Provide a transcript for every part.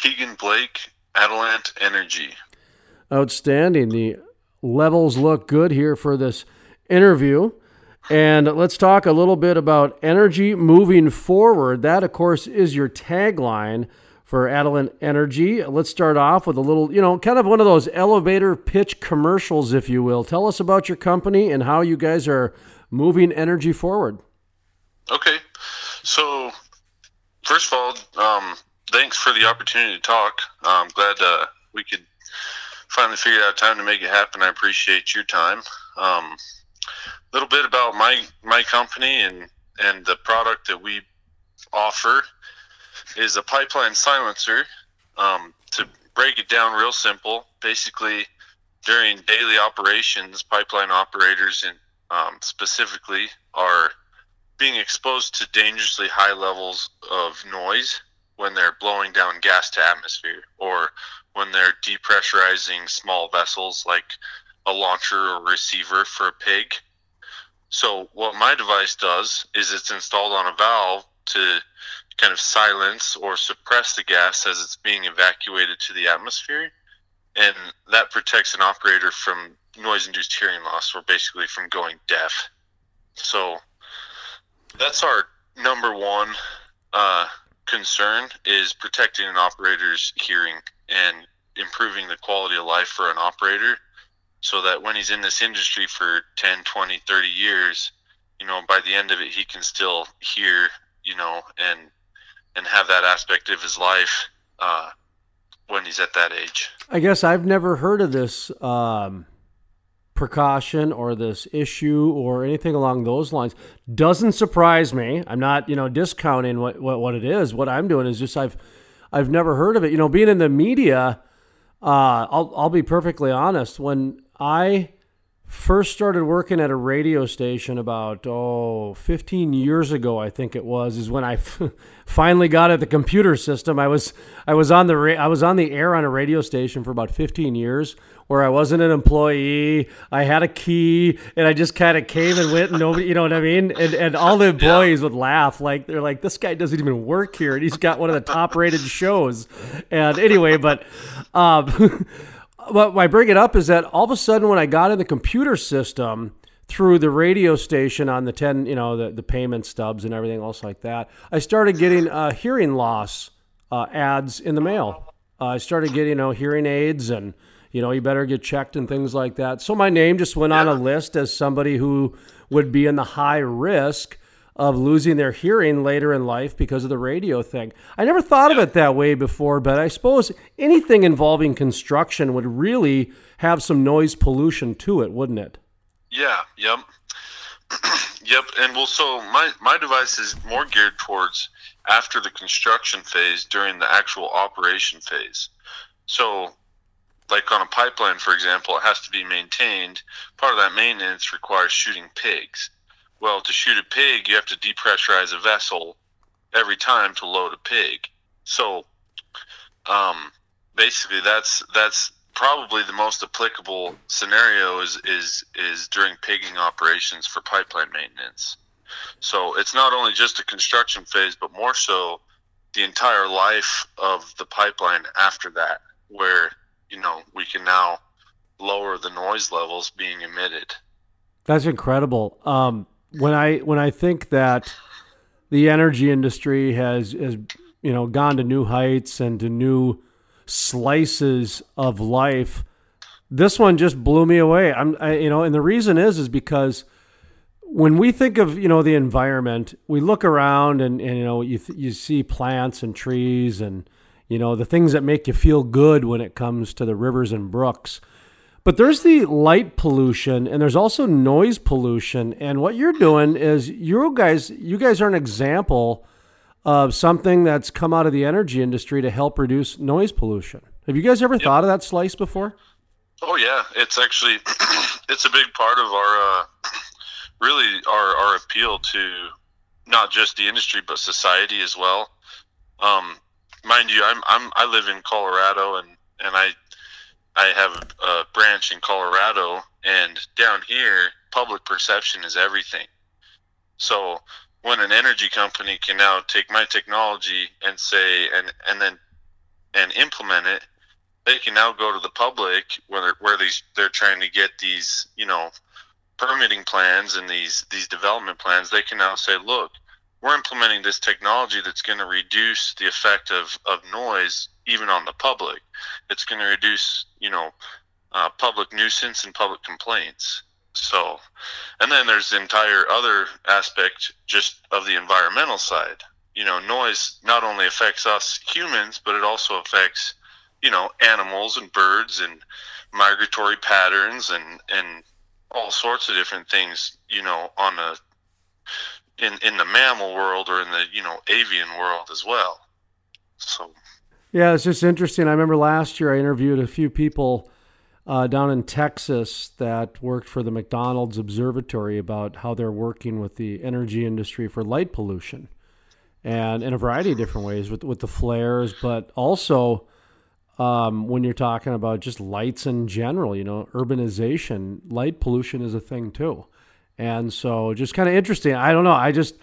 Keegan Blake, Adelant Energy. Outstanding. The levels look good here for this interview. And let's talk a little bit about energy moving forward. That, of course, is your tagline for Adelant Energy. Let's start off with a little, you know, kind of one of those elevator pitch commercials, if you will. Tell us about your company and how you guys are moving energy forward. Okay. So, first of all, um, thanks for the opportunity to talk. I'm glad uh, we could finally figure out time to make it happen. I appreciate your time. A um, little bit about my my company and and the product that we offer is a pipeline silencer. Um, to break it down real simple, basically during daily operations, pipeline operators and um, specifically are being exposed to dangerously high levels of noise when they're blowing down gas to atmosphere or when they're depressurizing small vessels like a launcher or receiver for a pig. So what my device does is it's installed on a valve to kind of silence or suppress the gas as it's being evacuated to the atmosphere. And that protects an operator from noise induced hearing loss or basically from going deaf. So that's our number one uh, concern is protecting an operator's hearing and improving the quality of life for an operator so that when he's in this industry for 10 20 30 years you know by the end of it he can still hear you know and and have that aspect of his life uh, when he's at that age. I guess i've never heard of this um, precaution or this issue or anything along those lines doesn't surprise me. I'm not you know discounting what, what, what it is. What i'm doing is just i've i've never heard of it. You know being in the media uh, I'll, I'll be perfectly honest. When i first started working at a radio station about oh 15 years ago I think it was is when I finally got at the computer system. I was I was on the ra- I was on the air on a radio station for about 15 years where I wasn't an employee. I had a key and I just kind of came and went and nobody you know what I mean? And and all the employees would laugh like they're like this guy doesn't even work here and he's got one of the top rated shows. And anyway but um what I bring it up is that all of a sudden when I got in the computer system through the radio station on the 10, you know, the, the payment stubs and everything else like that, I started getting uh, hearing loss uh, ads in the mail. Uh, I started getting, you know, hearing aids and, you know, you better get checked and things like that. So my name just went on a list as somebody who would be in the high risk of losing their hearing later in life because of the radio thing. I never thought of it that way before, but I suppose anything involving construction would really have some noise pollution to it, wouldn't it? Yeah, yep. yep, and well so my my device is more geared towards after the construction phase during the actual operation phase. So like on a pipeline for example, it has to be maintained. Part of that maintenance requires shooting pigs well, to shoot a pig, you have to depressurize a vessel every time to load a pig. So, um, basically, that's that's probably the most applicable scenario is is is during pigging operations for pipeline maintenance. So it's not only just a construction phase, but more so the entire life of the pipeline after that, where you know we can now lower the noise levels being emitted. That's incredible. Um, when I when I think that the energy industry has has you know gone to new heights and to new slices of life, this one just blew me away. I'm I, you know, and the reason is is because when we think of you know the environment, we look around and, and you know you you see plants and trees and you know the things that make you feel good when it comes to the rivers and brooks. But there's the light pollution and there's also noise pollution. And what you're doing is you guys you guys are an example of something that's come out of the energy industry to help reduce noise pollution. Have you guys ever yep. thought of that slice before? Oh yeah, it's actually it's a big part of our uh, really our our appeal to not just the industry but society as well. Um, mind you, I'm I'm I live in Colorado and and I I have a branch in Colorado, and down here, public perception is everything. So when an energy company can now take my technology and say, and and then and implement it, they can now go to the public where where these they're trying to get these you know permitting plans and these these development plans. They can now say, look, we're implementing this technology that's going to reduce the effect of, of noise even on the public. It's going to reduce, you know, uh, public nuisance and public complaints. So, and then there's the entire other aspect just of the environmental side. You know, noise not only affects us humans, but it also affects, you know, animals and birds and migratory patterns and, and all sorts of different things, you know, on a in in the mammal world or in the you know avian world as well. So yeah, it's just interesting. I remember last year I interviewed a few people uh, down in Texas that worked for the McDonald's Observatory about how they're working with the energy industry for light pollution, and in a variety of different ways with with the flares, but also. Um, when you're talking about just lights in general, you know, urbanization, light pollution is a thing too. And so just kind of interesting. I don't know. I just,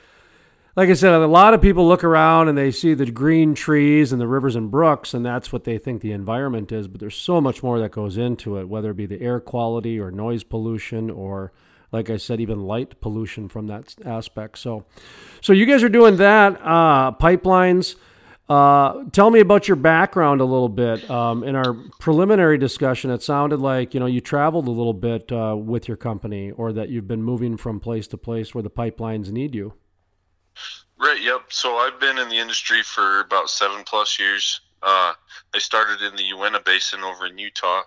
like I said, a lot of people look around and they see the green trees and the rivers and brooks, and that's what they think the environment is. But there's so much more that goes into it, whether it be the air quality or noise pollution or, like I said, even light pollution from that aspect. So, so you guys are doing that. Uh, pipelines. Uh, tell me about your background a little bit. Um, in our preliminary discussion, it sounded like you know you traveled a little bit uh, with your company, or that you've been moving from place to place where the pipelines need you. Right. Yep. So I've been in the industry for about seven plus years. Uh, I started in the Uinta Basin over in Utah,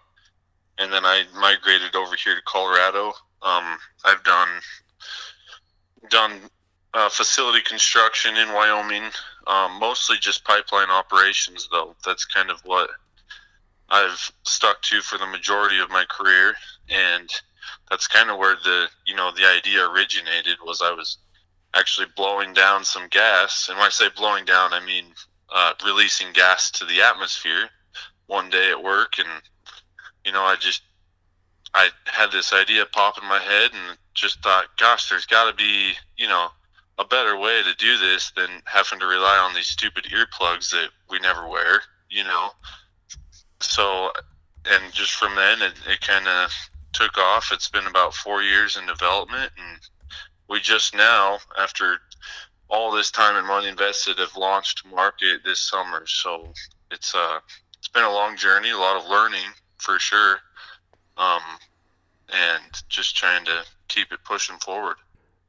and then I migrated over here to Colorado. Um, I've done done uh, facility construction in Wyoming, um, mostly just pipeline operations, though. That's kind of what I've stuck to for the majority of my career, and that's kind of where the you know the idea originated. Was I was actually blowing down some gas, and when I say blowing down, I mean uh, releasing gas to the atmosphere one day at work, and you know I just I had this idea pop in my head, and just thought, gosh, there's got to be you know a better way to do this than having to rely on these stupid earplugs that we never wear, you know. So, and just from then, it, it kind of took off. It's been about four years in development, and we just now, after all this time and money invested, have launched market this summer. So it's uh, it's been a long journey, a lot of learning for sure, um, and just trying to keep it pushing forward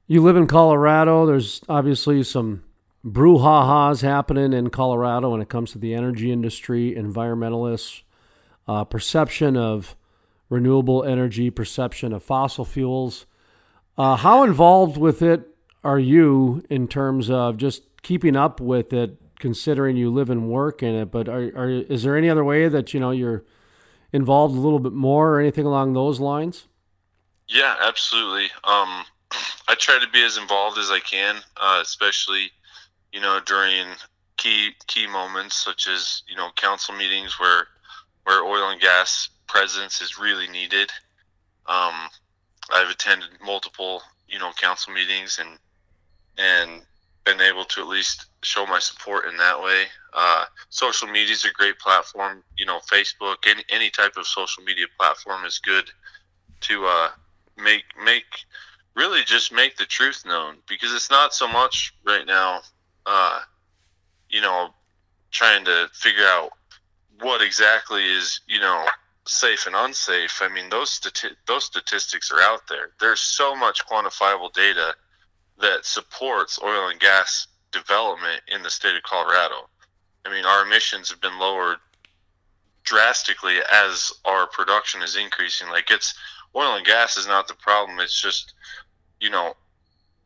you live in Colorado. There's obviously some brouhahas happening in Colorado when it comes to the energy industry, environmentalists, uh, perception of renewable energy, perception of fossil fuels. Uh, how involved with it are you in terms of just keeping up with it, considering you live and work in it? But are, are is there any other way that you know you're involved a little bit more or anything along those lines? Yeah, absolutely. Um, I try to be as involved as I can, uh, especially you know during key key moments such as you know council meetings where where oil and gas presence is really needed. Um, I've attended multiple you know council meetings and and been able to at least show my support in that way. Uh, social media is a great platform. You know, Facebook, any any type of social media platform is good to uh, make make really just make the truth known because it's not so much right now, uh, you know, trying to figure out what exactly is, you know, safe and unsafe. I mean, those stati- those statistics are out there. There's so much quantifiable data that supports oil and gas development in the state of Colorado. I mean, our emissions have been lowered drastically as our production is increasing. Like it's oil and gas is not the problem. It's just you know,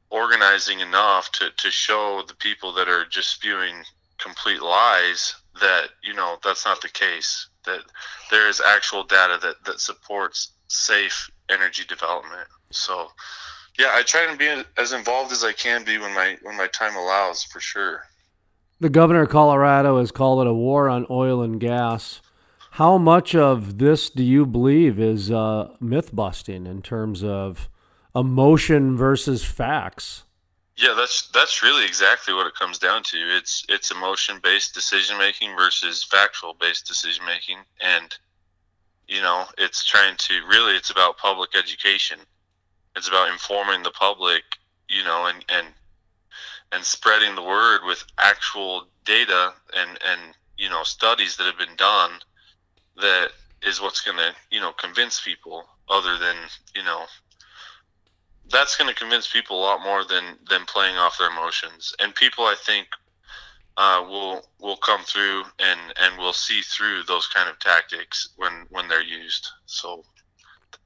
organizing enough to, to show the people that are just spewing complete lies that, you know, that's not the case. That there is actual data that, that supports safe energy development. So, yeah, I try to be as involved as I can be when my when my time allows, for sure. The governor of Colorado has called it a war on oil and gas. How much of this do you believe is uh, myth busting in terms of emotion versus facts? Yeah, that's that's really exactly what it comes down to. It's it's emotion based decision making versus factual based decision making, and you know, it's trying to really it's about public education. It's about informing the public, you know, and and and spreading the word with actual data and and you know studies that have been done that is what's going to you know convince people other than you know that's going to convince people a lot more than than playing off their emotions. And people i think uh, will will come through and and will see through those kind of tactics when when they're used. So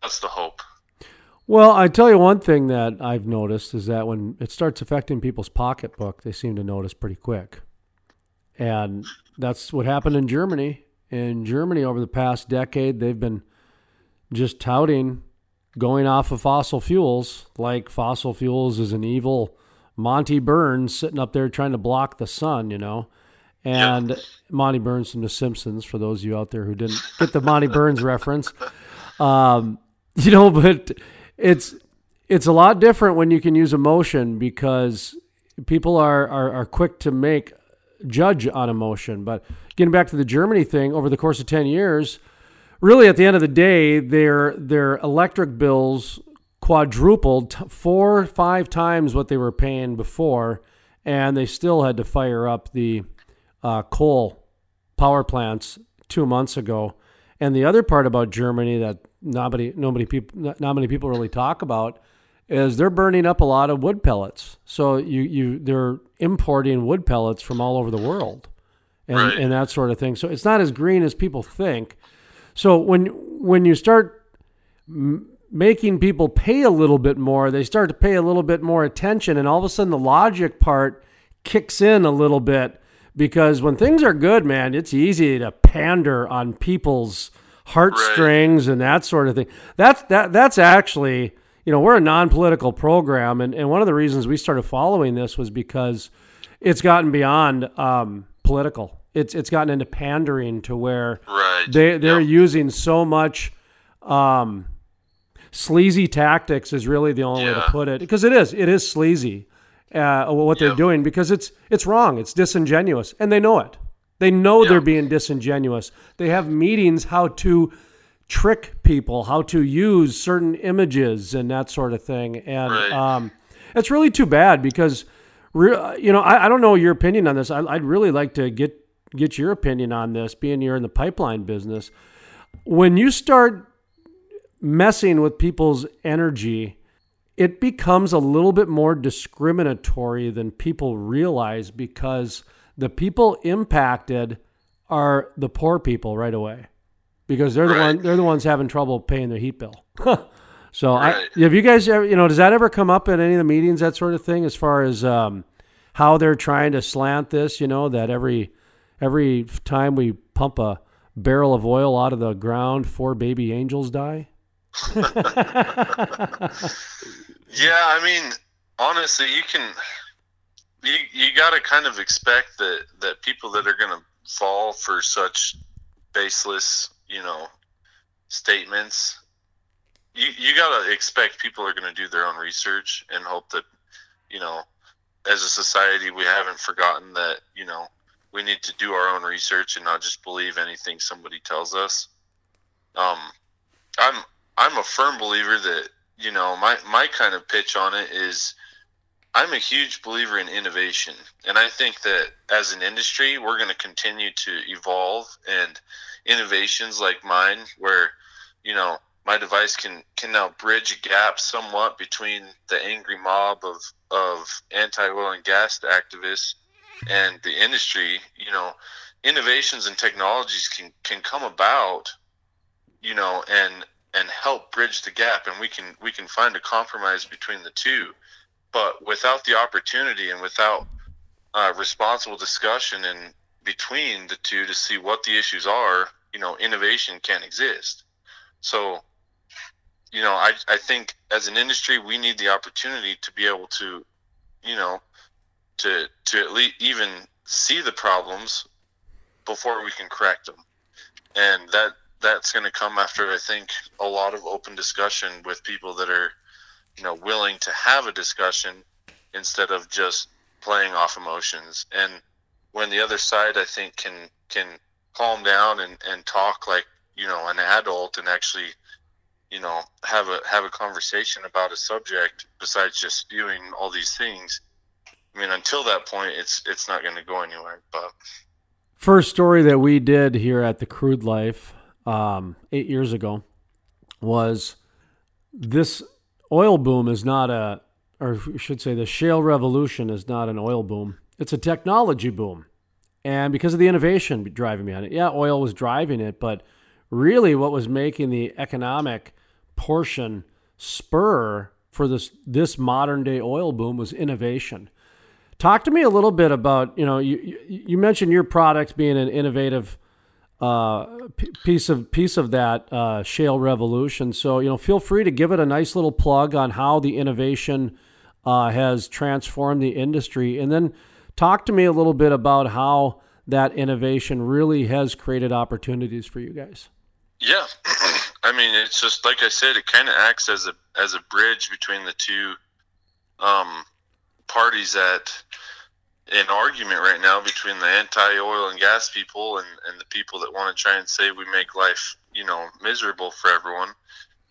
that's the hope. Well i tell you one thing that i've noticed is that when it starts affecting people's pocketbook they seem to notice pretty quick. And that's what happened in germany in germany over the past decade they've been just touting going off of fossil fuels, like fossil fuels is an evil Monty Burns sitting up there trying to block the sun, you know. And yep. Monty Burns from The Simpsons, for those of you out there who didn't get the Monty Burns reference, um, you know, but it's it's a lot different when you can use emotion because people are, are, are quick to make judge on emotion. But getting back to the Germany thing, over the course of ten years, really at the end of the day, their their electric bills quadrupled, four five times what they were paying before, and they still had to fire up the uh, coal power plants two months ago. And the other part about Germany that nobody nobody people not many people really talk about is they're burning up a lot of wood pellets. So you you they're importing wood pellets from all over the world. And, right. and that sort of thing. So it's not as green as people think. So when when you start m- making people pay a little bit more, they start to pay a little bit more attention, and all of a sudden the logic part kicks in a little bit because when things are good, man, it's easy to pander on people's heartstrings right. and that sort of thing. That's that that's actually you know we're a non-political program, and, and one of the reasons we started following this was because it's gotten beyond um, political it's it's gotten into pandering to where right. they they're yep. using so much um, sleazy tactics is really the only yeah. way to put it because it is it is sleazy uh, what they're doing because it's it's wrong it's disingenuous and they know it they know they're being disingenuous they have meetings how to trick people how to use certain images and that sort of thing and right. um, it's really too bad because you know I, I, don't know your opinion on this I, i'd really like to get get your opinion on this, being you're in the pipeline business. When you start messing with people's energy, it becomes a little bit more discriminatory than people realize because the people impacted are the poor people right away because they're the right. one they're the ones having trouble paying their heat bill. so, right. I, have you guys ever you know does that ever come up in any of the meetings that sort of thing as far as um, how they're trying to slant this? You know that every every time we pump a barrel of oil out of the ground, four baby angels die? yeah, I mean, honestly, you can you you got to kind of expect that that people that are going to fall for such baseless, you know, statements. You you got to expect people are going to do their own research and hope that, you know, as a society we haven't forgotten that, you know, we need to do our own research and not just believe anything somebody tells us. Um, I'm I'm a firm believer that you know my my kind of pitch on it is I'm a huge believer in innovation, and I think that as an industry we're going to continue to evolve and innovations like mine, where you know my device can can now bridge a gap somewhat between the angry mob of of anti oil and gas activists and the industry, you know, innovations and technologies can can come about, you know, and and help bridge the gap, and we can we can find a compromise between the two. But without the opportunity and without uh, responsible discussion in between the two to see what the issues are, you know, innovation can't exist. So, you know, I I think as an industry we need the opportunity to be able to, you know, to to at least even see the problems before we can correct them, and that that's going to come after I think a lot of open discussion with people that are you know willing to have a discussion instead of just playing off emotions. And when the other side, I think, can can calm down and, and talk like you know an adult and actually you know have a have a conversation about a subject besides just spewing all these things i mean until that point it's it's not going to go anywhere but first story that we did here at the crude life um, eight years ago was this oil boom is not a or I should say the shale revolution is not an oil boom it's a technology boom and because of the innovation driving behind it yeah oil was driving it but really what was making the economic portion spur for this this modern day oil boom was innovation. Talk to me a little bit about you know you you mentioned your product being an innovative uh, piece of piece of that uh, shale revolution. So you know feel free to give it a nice little plug on how the innovation uh, has transformed the industry, and then talk to me a little bit about how that innovation really has created opportunities for you guys. Yeah, I mean, it's just like I said, it kind of acts as a as a bridge between the two um, parties that in argument right now between the anti-oil and gas people and, and the people that want to try and say we make life, you know, miserable for everyone.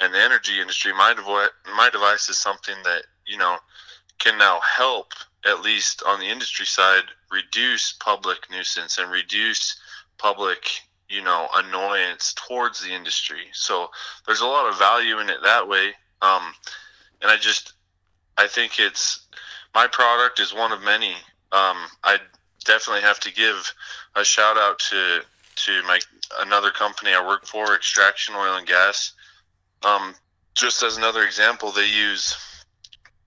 And the energy industry, my device, my device is something that you know can now help at least on the industry side reduce public nuisance and reduce public you know annoyance towards the industry so there's a lot of value in it that way um, and i just i think it's my product is one of many um, i definitely have to give a shout out to to my another company i work for extraction oil and gas. Um, just as another example they use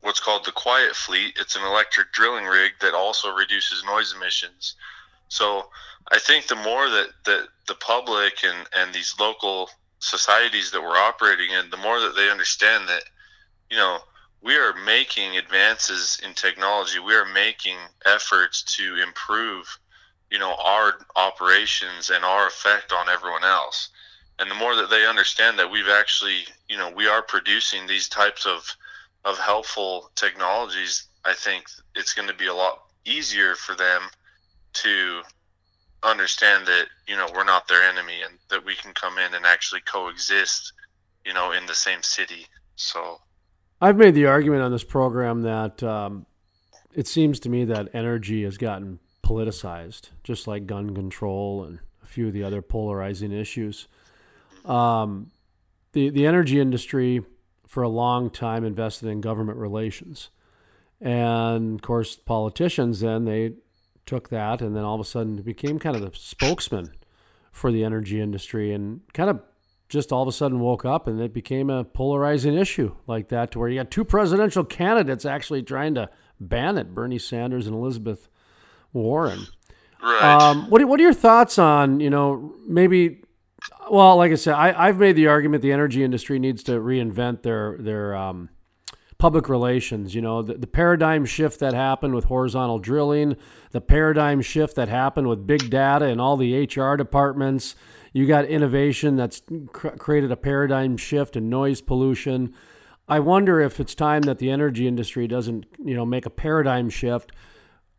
what's called the quiet fleet. It's an electric drilling rig that also reduces noise emissions. So I think the more that, that the public and, and these local societies that we're operating in, the more that they understand that, you know, we are making advances in technology. We are making efforts to improve, you know, our operations and our effect on everyone else. And the more that they understand that we've actually, you know, we are producing these types of, of helpful technologies, I think it's going to be a lot easier for them to understand that you know we're not their enemy and that we can come in and actually coexist you know in the same city so i've made the argument on this program that um, it seems to me that energy has gotten politicized just like gun control and a few of the other polarizing issues. Um, the, the energy industry for a long time invested in government relations. And of course politicians then they took that and then all of a sudden became kind of the spokesman for the energy industry and kind of just all of a sudden woke up and it became a polarizing issue like that to where you got two presidential candidates actually trying to ban it Bernie Sanders and Elizabeth Warren. Right. Um, what, what are your thoughts on, you know, maybe, well, like I said, I, I've made the argument the energy industry needs to reinvent their, their, um, public relations. You know, the, the paradigm shift that happened with horizontal drilling, the paradigm shift that happened with big data and all the HR departments. You got innovation that's cr- created a paradigm shift in noise pollution. I wonder if it's time that the energy industry doesn't, you know, make a paradigm shift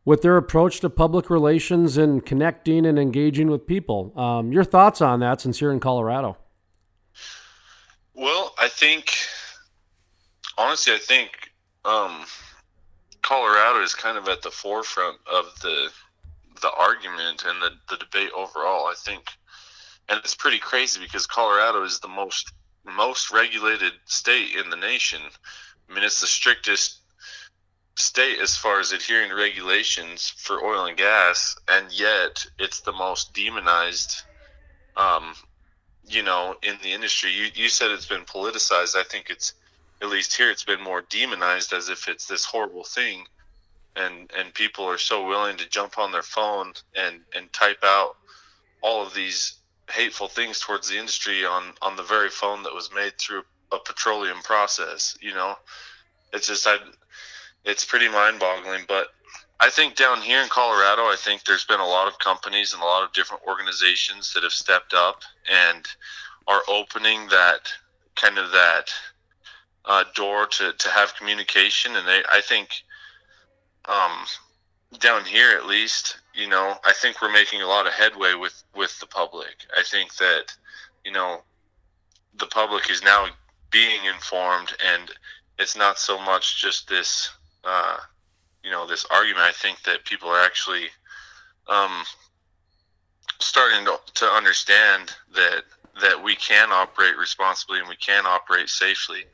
with their approach to public relations and connecting and engaging with people. Um, your thoughts on that since you're in Colorado? Well, I think honestly, I think um, Colorado is kind of at the forefront of the the argument and the, the debate overall. I think, and it's pretty crazy because Colorado is the most most regulated state in the nation. I mean, it's the strictest state as far as adhering to regulations for oil and gas, and yet it's the most demonized. Um, you know, in the industry, you you said it's been politicized. I think it's at least here it's been more demonized as if it's this horrible thing and and people are so willing to jump on their phone and and type out all of these hateful things towards the industry on on the very phone that was made through a petroleum process you know it's just I it's pretty mind-boggling but I think down here in Colorado I think there's been a lot of companies and a lot of different organizations that have stepped up and are opening that kind of that uh, door to, to have communication. And they, I think um, down here at least, you know, I think we're making a lot of headway with with the public. I think that, you know, the public is now being informed, and it's not so much just this, uh, you know, this argument. I think that people are actually um, starting to, to understand that that we can operate responsibly and we can operate safely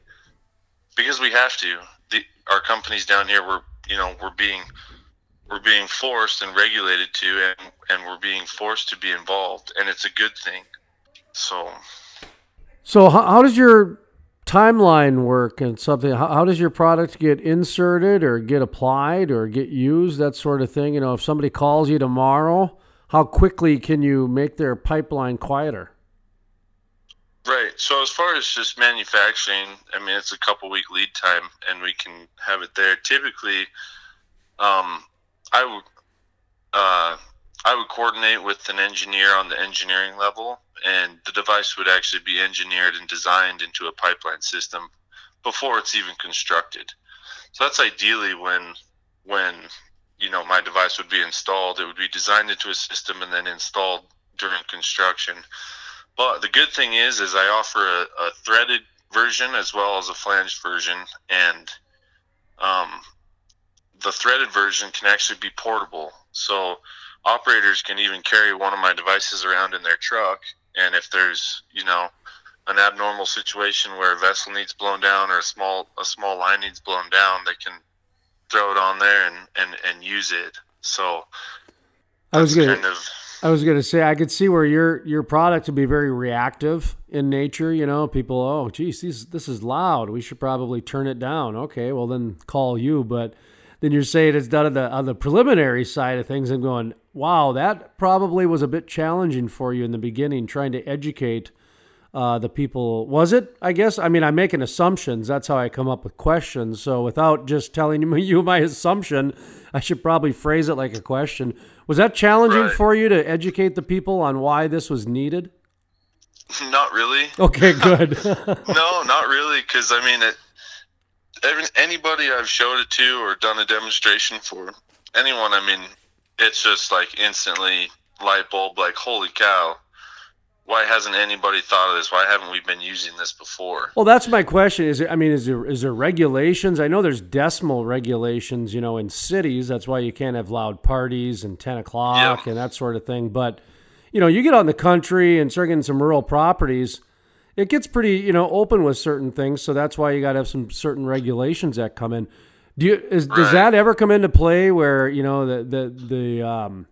because we have to. The, our companies down here, we're you know we're being we're being forced and regulated to, and and we're being forced to be involved, and it's a good thing. So, so how, how does your timeline work and something? How, how does your product get inserted or get applied or get used? That sort of thing. You know, if somebody calls you tomorrow, how quickly can you make their pipeline quieter? Right. So as far as just manufacturing, I mean, it's a couple week lead time, and we can have it there. Typically, um, I would uh, I would coordinate with an engineer on the engineering level, and the device would actually be engineered and designed into a pipeline system before it's even constructed. So that's ideally when when you know my device would be installed. It would be designed into a system and then installed during construction. But the good thing is, is I offer a, a threaded version as well as a flanged version, and um, the threaded version can actually be portable. So operators can even carry one of my devices around in their truck, and if there's you know an abnormal situation where a vessel needs blown down or a small a small line needs blown down, they can throw it on there and and, and use it. So I was gonna, kind of I was gonna say I could see where your your product would be very reactive in nature. You know, people, oh, geez, this this is loud. We should probably turn it down. Okay, well then call you, but then you're saying it's done on the on the preliminary side of things. I'm going, wow, that probably was a bit challenging for you in the beginning, trying to educate uh, the people. Was it? I guess. I mean, I'm making assumptions. That's how I come up with questions. So without just telling you my assumption, I should probably phrase it like a question. Was that challenging right. for you to educate the people on why this was needed? Not really. Okay, good. no, not really, because I mean, it, every, anybody I've showed it to or done a demonstration for, anyone, I mean, it's just like instantly light bulb, like holy cow. Why hasn't anybody thought of this? Why haven't we been using this before? Well, that's my question. Is it? I mean, is there is there regulations? I know there's decimal regulations. You know, in cities, that's why you can't have loud parties and ten o'clock yeah. and that sort of thing. But you know, you get out in the country and start getting some rural properties it gets pretty you know open with certain things. So that's why you got to have some certain regulations that come in. Do you is, does that ever come into play where you know the the the um,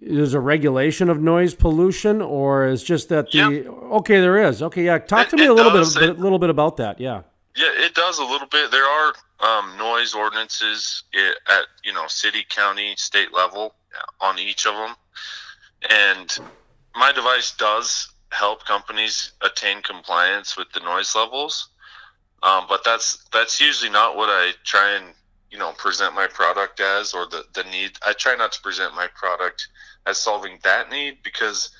there's a regulation of noise pollution, or is just that the yep. okay there is okay yeah talk it, to me a little does. bit a little bit about that yeah yeah it does a little bit there are um, noise ordinances at you know city county state level on each of them and my device does help companies attain compliance with the noise levels. Um, but that's that's usually not what I try and you know present my product as or the the need. I try not to present my product as solving that need because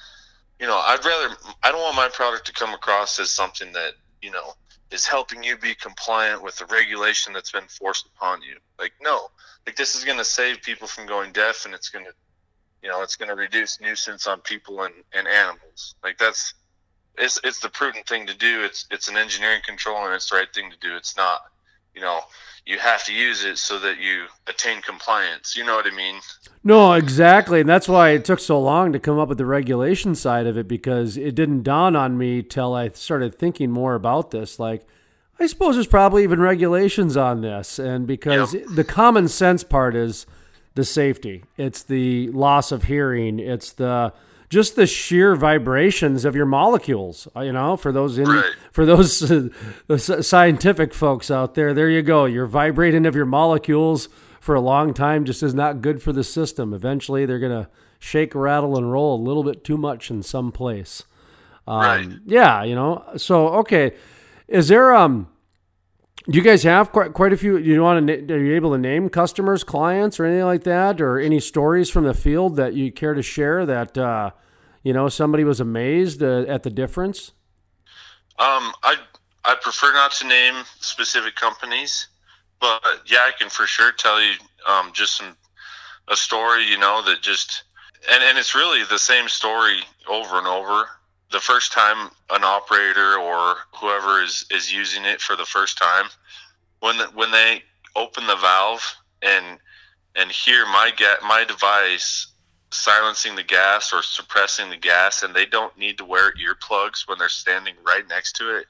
you know I'd rather I don't want my product to come across as something that you know is helping you be compliant with the regulation that's been forced upon you. Like no, like this is going to save people from going deaf and it's going to you know, it's going to reduce nuisance on people and, and animals. Like that's it's it's the prudent thing to do. It's it's an engineering control and it's the right thing to do. It's not, you know, you have to use it so that you attain compliance. You know what I mean? No, exactly. And that's why it took so long to come up with the regulation side of it because it didn't dawn on me till I started thinking more about this. Like, I suppose there's probably even regulations on this. And because yep. the common sense part is the safety, it's the loss of hearing, it's the just the sheer vibrations of your molecules. Uh, you know, for those in, right. for those uh, scientific folks out there, there you go. Your vibrating of your molecules for a long time just is not good for the system. Eventually, they're gonna shake, rattle, and roll a little bit too much in some place. Um, right. Yeah, you know. So okay, is there um you guys have quite, quite a few? You want to? Are you able to name customers, clients, or anything like that, or any stories from the field that you care to share that uh, you know somebody was amazed uh, at the difference? Um, I I prefer not to name specific companies, but yeah, I can for sure tell you Um, just some a story, you know, that just and and it's really the same story over and over. The first time an operator or whoever is is using it for the first time, when the, when they open the valve and and hear my ga- my device silencing the gas or suppressing the gas, and they don't need to wear earplugs when they're standing right next to it,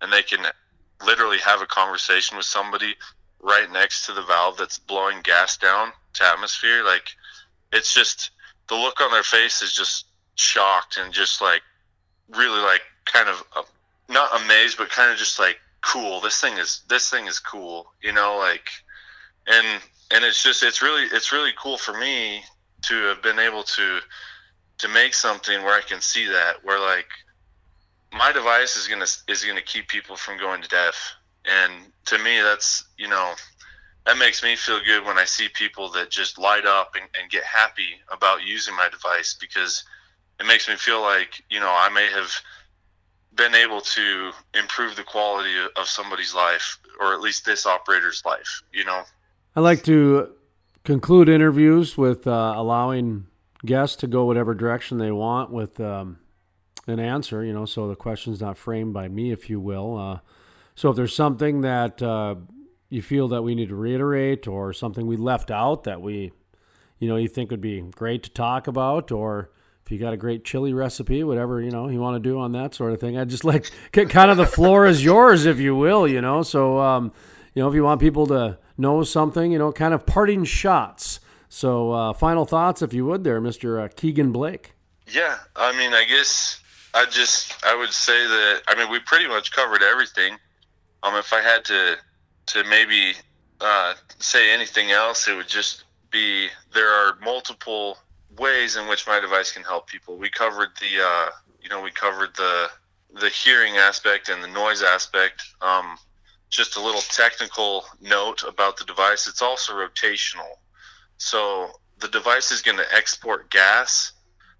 and they can literally have a conversation with somebody right next to the valve that's blowing gas down to atmosphere. Like it's just the look on their face is just shocked and just like really like kind of uh, not amazed, but kind of just like cool. This thing is this thing is cool, you know, like and and it's just it's really it's really cool for me to have been able to to make something where I can see that where like my device is gonna is gonna keep people from going to death, and to me that's you know that makes me feel good when I see people that just light up and, and get happy about using my device because it makes me feel like you know I may have been able to improve the quality of somebody's life or at least this operator's life you know i like to conclude interviews with uh, allowing guests to go whatever direction they want with um, an answer, you know, so the question's not framed by me, if you will. Uh, so if there's something that uh, you feel that we need to reiterate or something we left out that we, you know, you think would be great to talk about, or if you got a great chili recipe, whatever, you know, you want to do on that sort of thing, I just like kind of the floor is yours, if you will, you know. So, um, you know, if you want people to know something, you know, kind of parting shots. So, uh, final thoughts, if you would, there, Mr. Uh, Keegan Blake. Yeah, I mean, I guess I just I would say that I mean we pretty much covered everything. Um, if I had to to maybe uh, say anything else, it would just be there are multiple ways in which my device can help people. We covered the uh, you know we covered the the hearing aspect and the noise aspect. Um, just a little technical note about the device. It's also rotational, so the device is going to export gas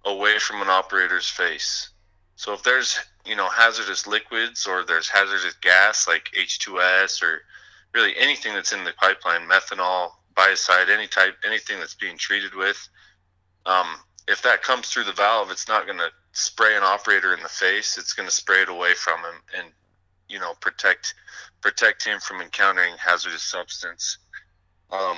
away from an operator's face. So if there's you know hazardous liquids or there's hazardous gas like H2S or really anything that's in the pipeline, methanol, biocide, any type, anything that's being treated with, um, if that comes through the valve, it's not going to spray an operator in the face. It's going to spray it away from him and you know protect protect him from encountering hazardous substance. Um,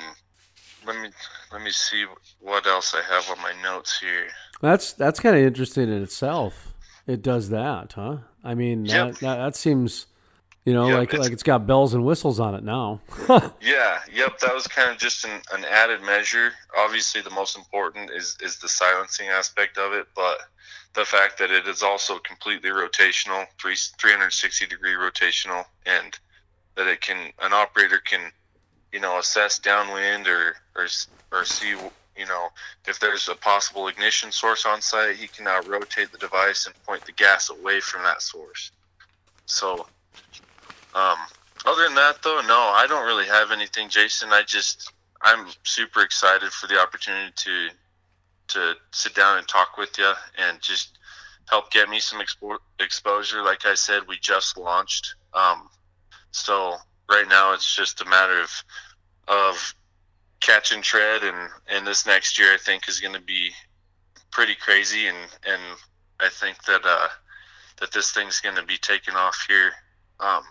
let me let me see what else I have on my notes here. That's that's kind of interesting in itself. It does that, huh? I mean, yep. that, that, that seems, you know, yep, like it's, like it's got bells and whistles on it now. yeah, yep. That was kind of just an, an added measure. Obviously, the most important is is the silencing aspect of it, but the fact that it is also completely rotational, three, 360 degree rotational, and that it can an operator can, you know, assess downwind or or or see you know, if there's a possible ignition source on site, he can now rotate the device and point the gas away from that source. So, um, other than that, though, no, I don't really have anything, Jason. I just I'm super excited for the opportunity to to sit down and talk with you and just help get me some expo- exposure. Like I said, we just launched, um, so right now it's just a matter of of catch and tread, and and this next year I think is going to be pretty crazy, and and I think that uh, that this thing's going to be taking off here. Um,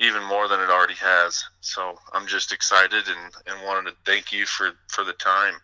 even more than it already has. So I'm just excited and, and wanted to thank you for, for the time.